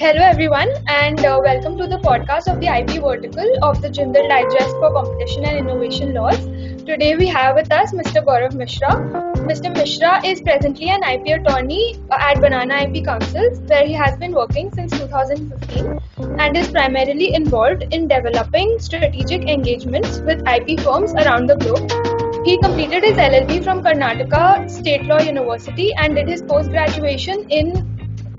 Hello, everyone, and uh, welcome to the podcast of the IP vertical of the Jindal Digest for Competition and Innovation Laws. Today, we have with us Mr. Gaurav Mishra. Mr. Mishra is presently an IP attorney at BananaIP Counsels, where he has been working since 2015 and is primarily involved in developing strategic engagements with IP firms around the globe. He completed his LLB from Karnataka State Law University and did his post graduation in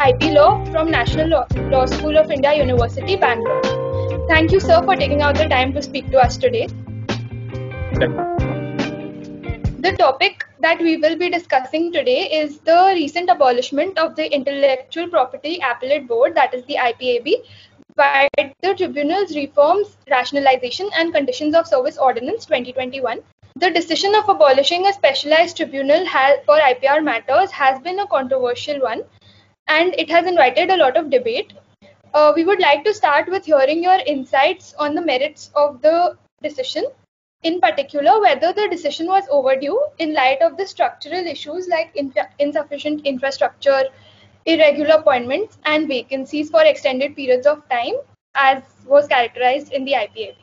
IP Law from National Law, Law School of India University, Bangalore. Thank you, sir, for taking out the time to speak to us today. The topic that we will be discussing today is the recent abolishment of the Intellectual Property Appellate Board, that is the IPAB, by the Tribunal's Reforms, Rationalization and Conditions of Service Ordinance 2021. The decision of abolishing a specialized tribunal for IPR matters has been a controversial one and it has invited a lot of debate. Uh, we would like to start with hearing your insights on the merits of the decision, in particular, whether the decision was overdue in light of the structural issues like insufficient infrastructure, irregular appointments, and vacancies for extended periods of time, as was characterized in the IPAB.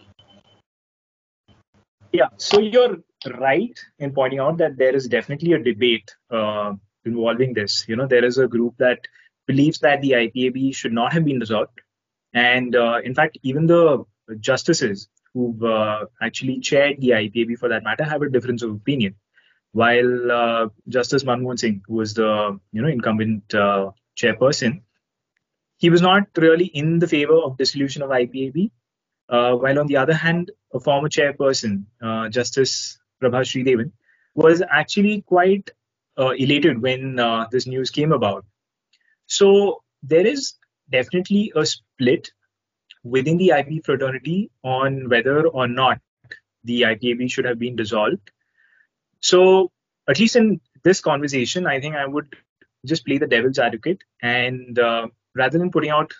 Yeah, so you're right in pointing out that there is definitely a debate uh, involving this. You know, there is a group that believes that the IPAB should not have been dissolved. And uh, in fact, even the justices who've uh, actually chaired the IPAB for that matter have a difference of opinion. While uh, Justice Manmohan Singh, who was the you know incumbent uh, chairperson, he was not really in the favor of dissolution of IPAB. Uh, while on the other hand, a former chairperson, uh, Justice Prabha Sridevan, was actually quite elated when this news came about. So there is definitely a split within the IP fraternity on whether or not the IPAB should have been dissolved. So at least in this conversation, I think I would just play the devil's advocate and uh, rather than putting out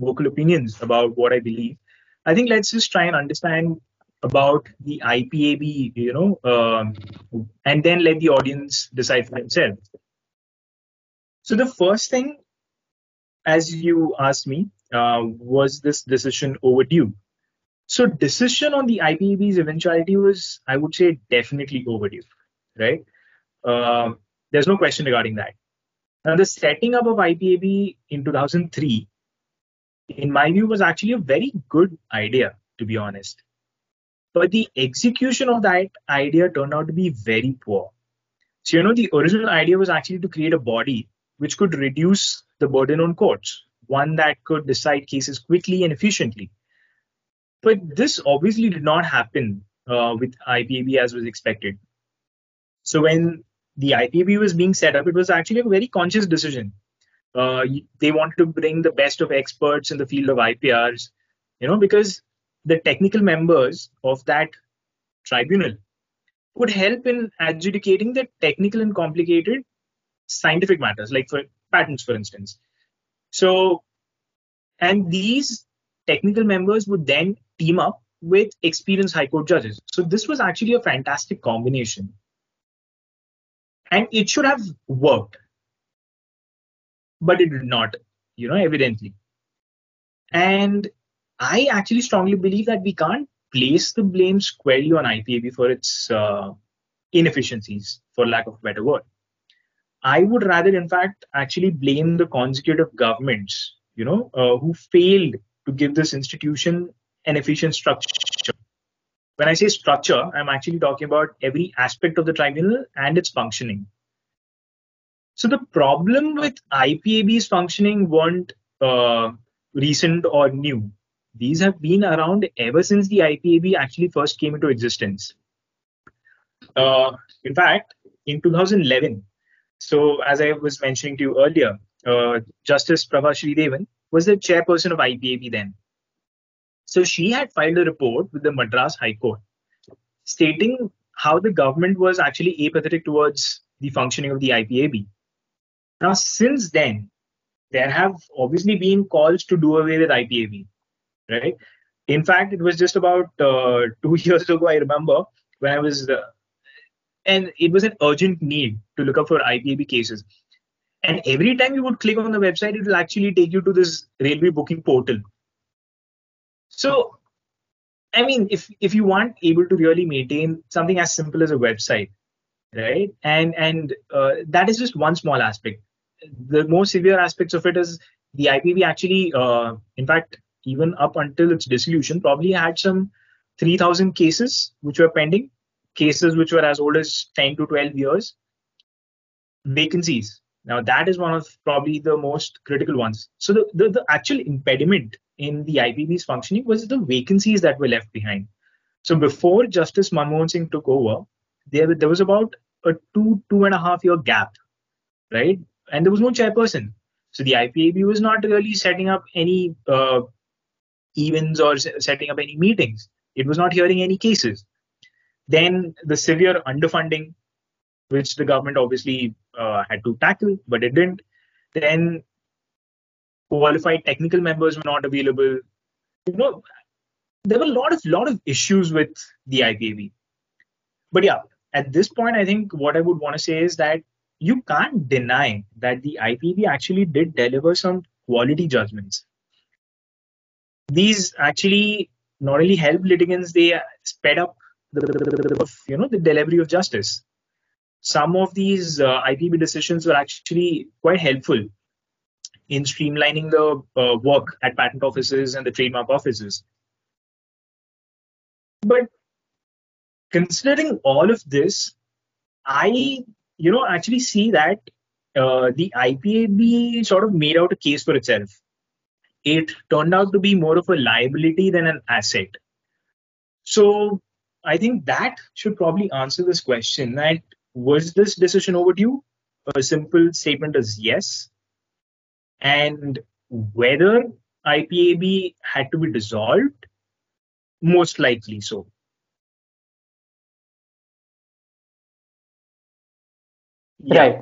vocal opinions about what I believe, I think let's just try and understand about the IPAB, you know, um, and then let the audience decide for themselves. So the first thing, as you asked me, uh, was this decision overdue? So decision on the IPAB's eventuality was, I would say, definitely overdue, right? Uh, there's no question regarding that. Now, the setting up of IPAB in 2003, in my view, was actually a very good idea, to be honest. But the execution of that idea turned out to be very poor. So, you know, the original idea was actually to create a body which could reduce the burden on courts, one that could decide cases quickly and efficiently. But this obviously did not happen uh, with IPAB as was expected. So, when the IPAB was being set up, it was actually a very conscious decision. Uh, they wanted to bring the best of experts in the field of IPRs, you know, because the technical members of that tribunal could help in adjudicating the technical and complicated scientific matters, like for patents, for instance. So, and these technical members would then team up with experienced high court judges. So, this was actually a fantastic combination. And it should have worked, but it did not, you know, evidently. And I actually strongly believe that we can't place the blame squarely on IPAB for its uh, inefficiencies, for lack of a better word. I would rather, in fact, actually blame the consecutive governments, you know, uh, who failed to give this institution an efficient structure. When I say structure, I'm actually talking about every aspect of the tribunal and its functioning. So the problem with IPAB's functioning weren't uh, recent or new these have been around ever since the IPAB actually first came into existence. Uh, in fact, in 2011, so as I was mentioning to you earlier, uh, Justice Prabha Sridevan was the chairperson of IPAB then. So she had filed a report with the Madras High Court stating how the government was actually apathetic towards the functioning of the IPAB. Now, since then, there have obviously been calls to do away with IPAB right? In fact, it was just about uh, two years ago, I remember, when I was, uh, and it was an urgent need to look up for IPAB cases. And every time you would click on the website, it will actually take you to this railway booking portal. So, I mean, if if you want able to really maintain something as simple as a website, right, and and uh, that is just one small aspect. The more severe aspects of it is the IPAB actually, uh, in fact, even up until its dissolution, probably had some 3,000 cases which were pending, cases which were as old as 10 to 12 years, vacancies. Now, that is one of probably the most critical ones. So, the, the, the actual impediment in the IPB's functioning was the vacancies that were left behind. So, before Justice Manmohan Singh took over, there, there was about a two, two and a half year gap, right? And there was no chairperson. So the IPAB was not really setting up any uh, events or setting up any meetings. It was not hearing any cases. Then the severe underfunding, which the government obviously uh, had to tackle, but it didn't. Then qualified technical members were not available. You know, there were a lot of lot of issues with the IPAB. But yeah, at this point, I think what I would want to say is that you can't deny that the IPAB actually did deliver some quality judgments these actually not only help litigants, they sped up the, you know the delivery of justice. Some of these uh, IPAB decisions were actually quite helpful in streamlining the uh, work at patent offices and the trademark offices. But considering all of this, I you know actually see that uh, the IPAB sort of made out a case for itself it turned out to be more of a liability than an asset. So I think that should probably answer this question that was this decision overdue? A simple statement is yes. And whether IPAB had to be dissolved, most likely so. Yeah. Right.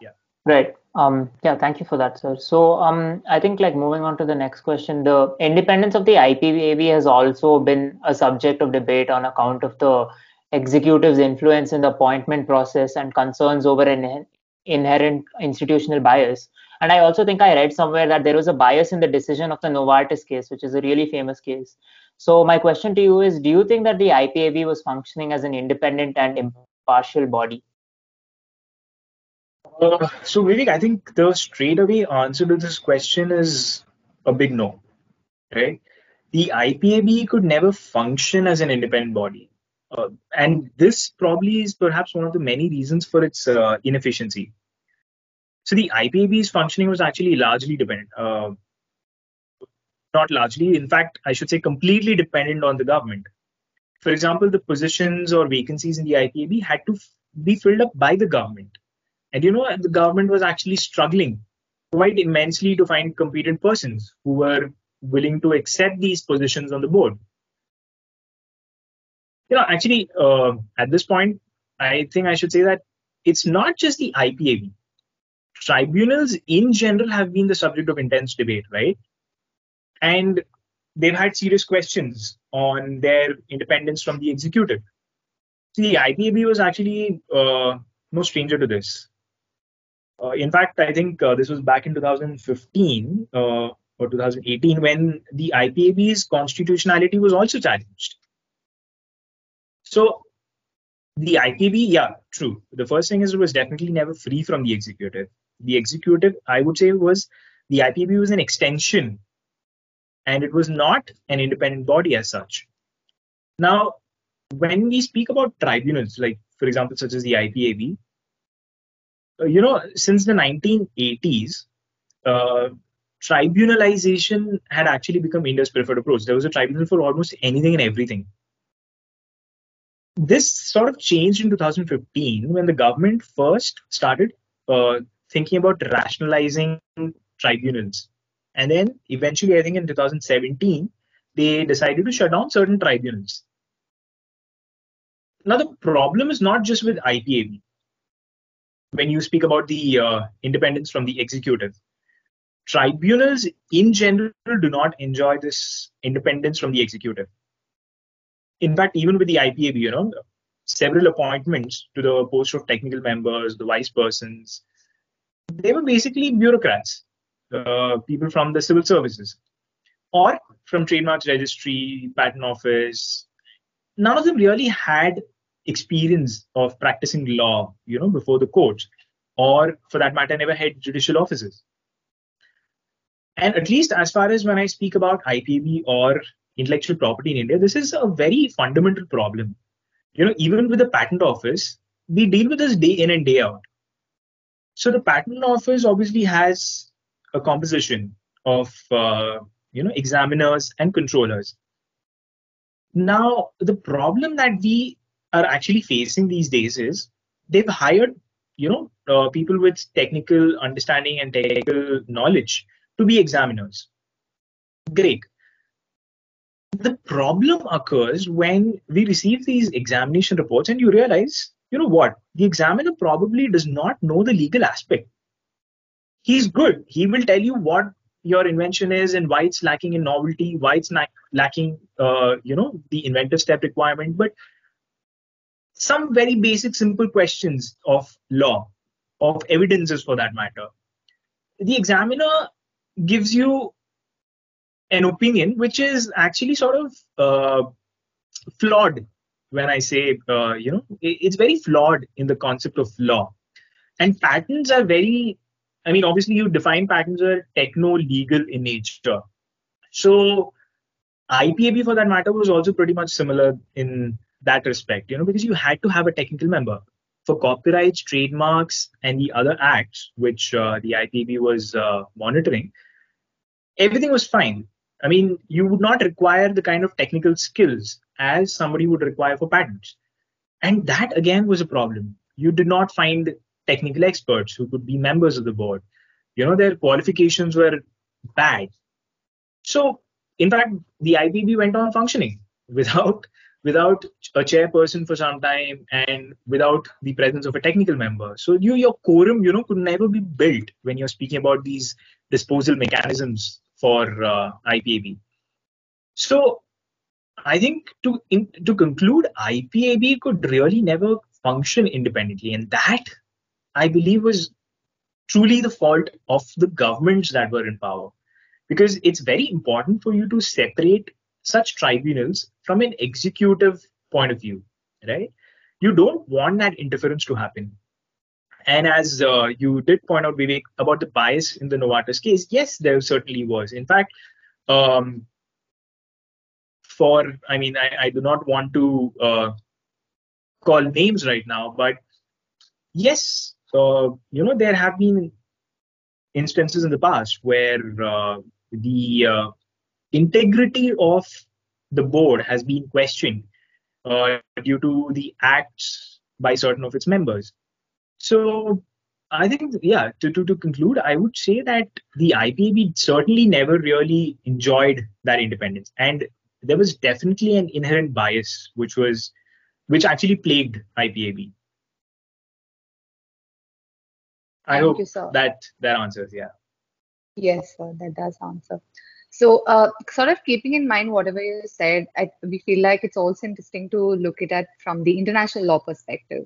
Yeah. Right. Um, yeah, thank you for that, sir. So um, I think like moving on to the next question, the independence of the IPAB has also been a subject of debate on account of the executive's influence in the appointment process and concerns over an inherent institutional bias. And I also think I read somewhere that there was a bias in the decision of the Novartis case, which is a really famous case. So my question to you is, do you think that the IPAB was functioning as an independent and impartial body? Uh, so, Vivek, I think the straightaway answer to this question is a big no, right? The IPAB could never function as an independent body. Uh, and this probably is perhaps one of the many reasons for its uh, inefficiency. So the IPAB's functioning was actually largely dependent, uh, not largely, in fact, I should say completely dependent on the government. For example, the positions or vacancies in the IPAB had to be filled up by the government. And you know, the government was actually struggling quite immensely to find competent persons who were willing to accept these positions on the board. You know, actually, uh, at this point, I think I should say that it's not just the IPAB. Tribunals in general have been the subject of intense debate, right? And they've had serious questions on their independence from the executive. See, IPAB was actually uh, no stranger to this. Uh, in fact, I think uh, this was back in 2015 uh, or 2018 when the IPAB's constitutionality was also challenged. So the IPAB, yeah, true. The first thing is it was definitely never free from the executive. The executive, I would say, was the IPAB was an extension and it was not an independent body as such. Now, when we speak about tribunals, like for example, such as the IPAB, you know, since the 1980s, uh, tribunalization had actually become India's preferred approach. There was a tribunal for almost anything and everything. This sort of changed in 2015 when the government first started uh, thinking about rationalizing tribunals. And then eventually, I think in 2017, they decided to shut down certain tribunals. Now, the problem is not just with IPAB when you speak about the uh, independence from the executive. Tribunals in general do not enjoy this independence from the executive. In fact, even with the IPAB, you know, several appointments to the post of technical members, the vice persons, they were basically bureaucrats, uh, people from the civil services, or from trademarks registry, patent office. None of them really had experience of practicing law, you know, before the courts, or for that matter, never had judicial offices. And at least as far as when I speak about IPB or intellectual property in India, this is a very fundamental problem. You know, even with the patent office, we deal with this day in and day out. So the patent office obviously has a composition of uh, you know examiners and controllers. Now the problem that we are actually facing these days is they've hired you know uh, people with technical understanding and technical knowledge to be examiners. Great. The problem occurs when we receive these examination reports and you realize, you know what, the examiner probably does not know the legal aspect. He's good. He will tell you what your invention is and why it's lacking in novelty, why it's lacking, uh, you know, the inventive step requirement. But some very basic, simple questions of law, of evidences for that matter, the examiner gives you an opinion which is actually sort of uh, flawed when I say, uh, you know, it's very flawed in the concept of law. And patents are very, I mean, obviously, you define patents are techno legal in nature. So, IPAB for that matter was also pretty much similar in that respect, you know, because you had to have a technical member. For copyrights, trademarks, and the other acts which uh, the IPB was uh, monitoring, everything was fine. I mean, you would not require the kind of technical skills as somebody would require for patents. And that again was a problem. You did not find technical experts who could be members of the board. You know, their qualifications were bad. So, in fact, the IPB went on functioning without without a chairperson for some time and without the presence of a technical member. So you, your quorum, you know, could never be built when you're speaking about these disposal mechanisms for uh, IPAB. So I think to in, to conclude, IPAB could really never function independently, and that I believe was truly the fault of the governments that were in power, because it's very important for you to separate such tribunals from an executive point of view, right? You don't want that interference to happen. And as uh, you did point out, Vivek, about the bias in the Novartis case, yes, there certainly was. In fact, um, for, I mean, I, I, do not want to uh, call names right now, but yes, uh, you know, there have been instances in the past where uh, the uh, integrity of the board has been questioned uh, due to the acts by certain of its members. So I think, yeah, to, to, to conclude, I would say that the IPAB certainly never really enjoyed that independence. And there was definitely an inherent bias, which was, which actually plagued IPAB. I Thank hope you, that that answers, yeah. Yes, sir, that does answer. So, uh, sort of keeping in mind whatever you said, I, we feel like it's also interesting to look at it from the international law perspective.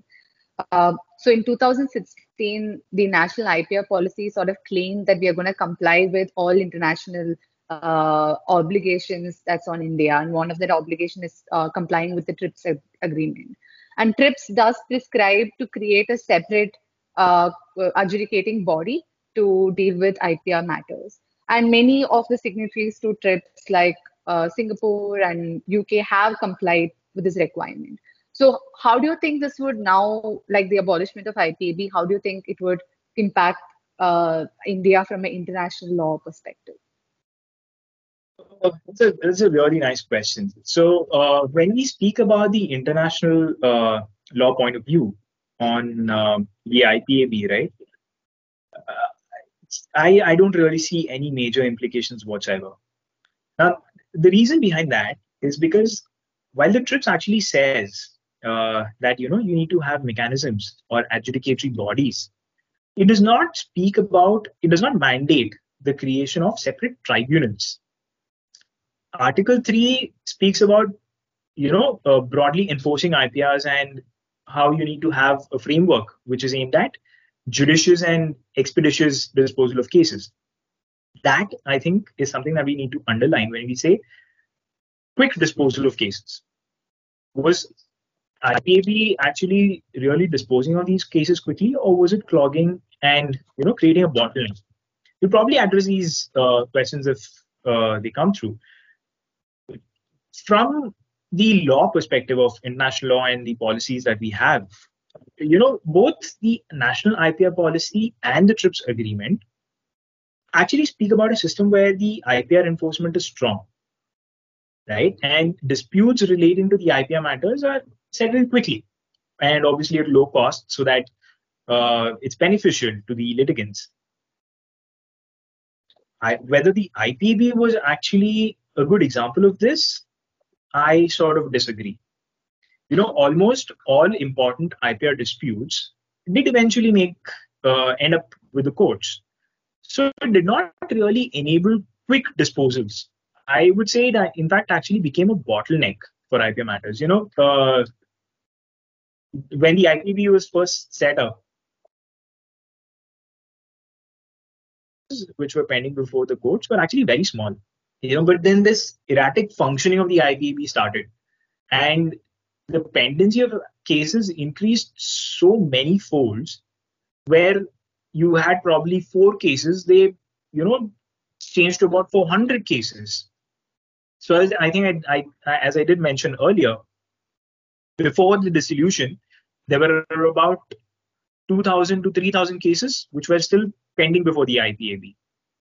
Uh, so, in 2016, the national IPR policy sort of claimed that we are going to comply with all international uh, obligations that's on India, and one of that obligation is uh, complying with the TRIPS ag- agreement. And TRIPS does prescribe to create a separate uh, adjudicating body to deal with IPR matters and many of the signatories to TRIPS like uh, Singapore and UK have complied with this requirement. So how do you think this would now, like the abolishment of IPAB, how do you think it would impact uh, India from an international law perspective? That's a, that's a really nice question. So uh, when we speak about the international uh, law point of view on um, the IPAB, right? I, I don't really see any major implications whatsoever. Now, the reason behind that is because while the TRIPS actually says uh, that you know you need to have mechanisms or adjudicatory bodies, it does not speak about, it does not mandate the creation of separate tribunals. Article 3 speaks about you know uh, broadly enforcing IPRs and how you need to have a framework which is aimed at judicious and expeditious disposal of cases. That, I think, is something that we need to underline when we say quick disposal of cases. Was IPAB actually really disposing of these cases quickly, or was it clogging and you know creating a bottleneck? We'll probably address these uh, questions if uh, they come through. From the law perspective of international law and the policies that we have, you know, both the national IPR policy and the TRIPS agreement actually speak about a system where the IPR enforcement is strong, right? And disputes relating to the IPR matters are settled quickly and obviously at low cost so that uh, it's beneficial to the litigants. I, whether the IPB was actually a good example of this, I sort of disagree. You know, almost all important IPR disputes did eventually make uh, end up with the courts. So it did not really enable quick disposals. I would say that, in fact, actually became a bottleneck for IPR matters. You know, uh, when the IPB was first set up, which were pending before the courts were actually very small. You know, but then this erratic functioning of the IPB started, and the pendency of cases increased so many folds, where you had probably four cases, they you know changed to about 400 cases. So as I think I, I as I did mention earlier, before the dissolution, there were about 2,000 to 3,000 cases which were still pending before the IPAB.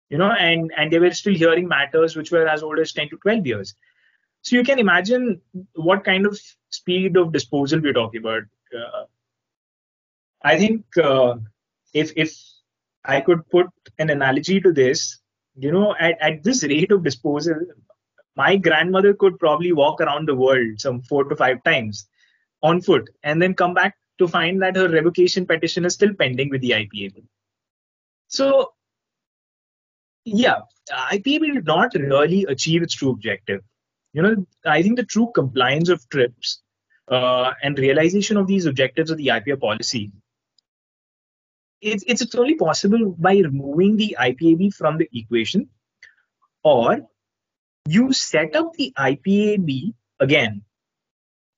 You know, and and they were still hearing matters which were as old as 10 to 12 years. So you can imagine what kind of speed of disposal we're talking about. Uh, I think uh, if if I could put an analogy to this, you know, at, at this rate of disposal, my grandmother could probably walk around the world some four to five times on foot and then come back to find that her revocation petition is still pending with the IPAB. So, yeah, IPAB did not really achieve its true objective. You know, I think the true compliance of TRIPS uh, and realization of these objectives of the IPA policy, it's, it's only possible by removing the IPAB from the equation or you set up the IPAB again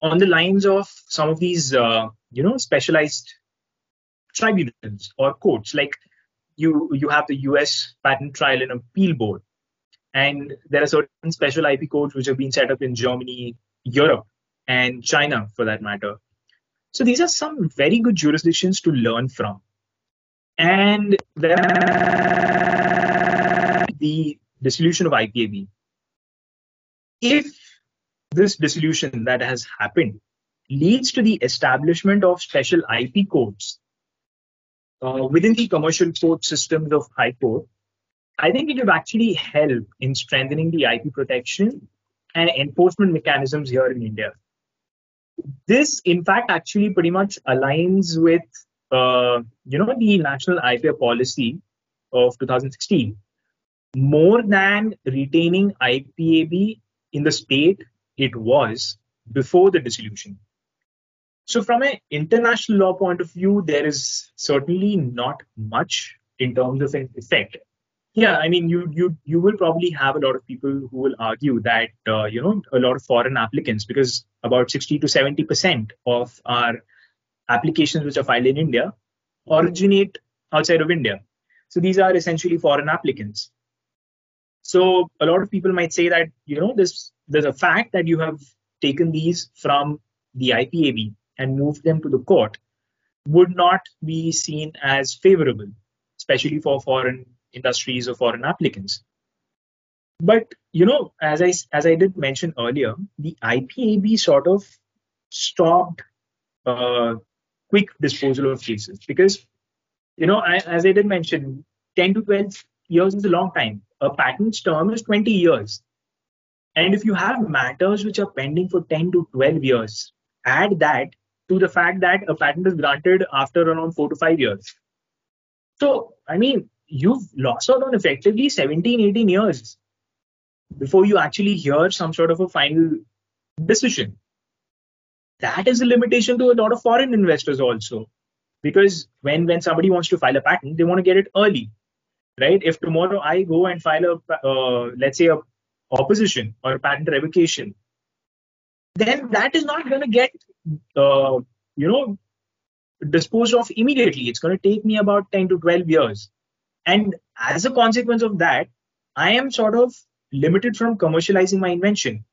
on the lines of some of these, uh, you know, specialized tribunals or courts. Like you, you have the U.S. Patent Trial and Appeal Board, and there are certain special IP codes which have been set up in Germany, Europe, and China, for that matter. So these are some very good jurisdictions to learn from. And the dissolution of IPAB. If this dissolution that has happened leads to the establishment of special IP codes uh, within the commercial court systems of High Court, I think it would actually help in strengthening the IP protection and enforcement mechanisms here in India. This, in fact, actually pretty much aligns with, uh, you know, the national IP policy of 2016. More than retaining IPAB in the state it was before the dissolution. So, from an international law point of view, there is certainly not much in terms of an effect. Yeah, I mean, you you you will probably have a lot of people who will argue that uh, you know a lot of foreign applicants, because about 60 to 70 percent of our applications which are filed in India originate outside of India. So these are essentially foreign applicants. So a lot of people might say that you know this there's a fact that you have taken these from the IPAB and moved them to the court would not be seen as favorable, especially for foreign industries or foreign applicants. But you know, as I as I did mention earlier, the IPAB sort of stopped uh, quick disposal of cases because you know, I, as I did mention, 10 to 12 years is a long time. A patent's term is 20 years. And if you have matters which are pending for 10 to 12 years, add that to the fact that a patent is granted after around four to five years. So, I mean, you've lost out on effectively 17, 18 years before you actually hear some sort of a final decision. That is a limitation to a lot of foreign investors also. because when when somebody wants to file a patent they want to get it early right if tomorrow i go and file a uh, let's say a opposition or a patent revocation then that is not going to get uh, you know disposed of immediately it's going to take me about 10 to 12 years and as a consequence of that i am sort of limited from commercializing my invention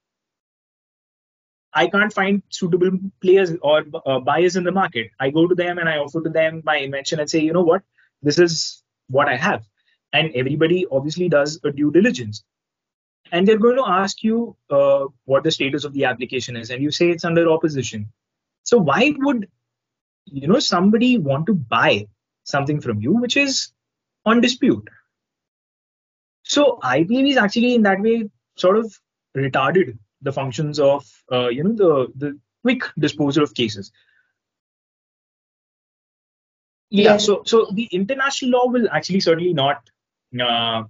I can't find suitable players or uh, buyers in the market. I go to them and I offer to them my invention and say, you know what, this is what I have. And everybody obviously does a due diligence. And they're going to ask you uh, what the status of the application is, and you say it's under opposition. So why would you know somebody want to buy something from you which is on dispute? So IPAB is actually in that way sort of retarded the functions of uh, you know the the quick disposal of cases. Yeah, yeah. so so the international law will actually certainly not uh,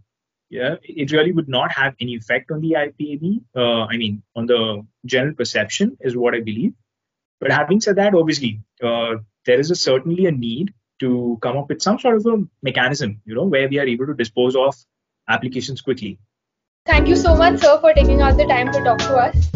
yeah it really would not have any effect on the ipab uh, i mean on the general perception is what i believe. But having said that obviously uh, there is a, certainly a need to come up with some sort of a mechanism you know where we are able to dispose of applications quickly Thank you so much, sir, for taking out the time to talk to us.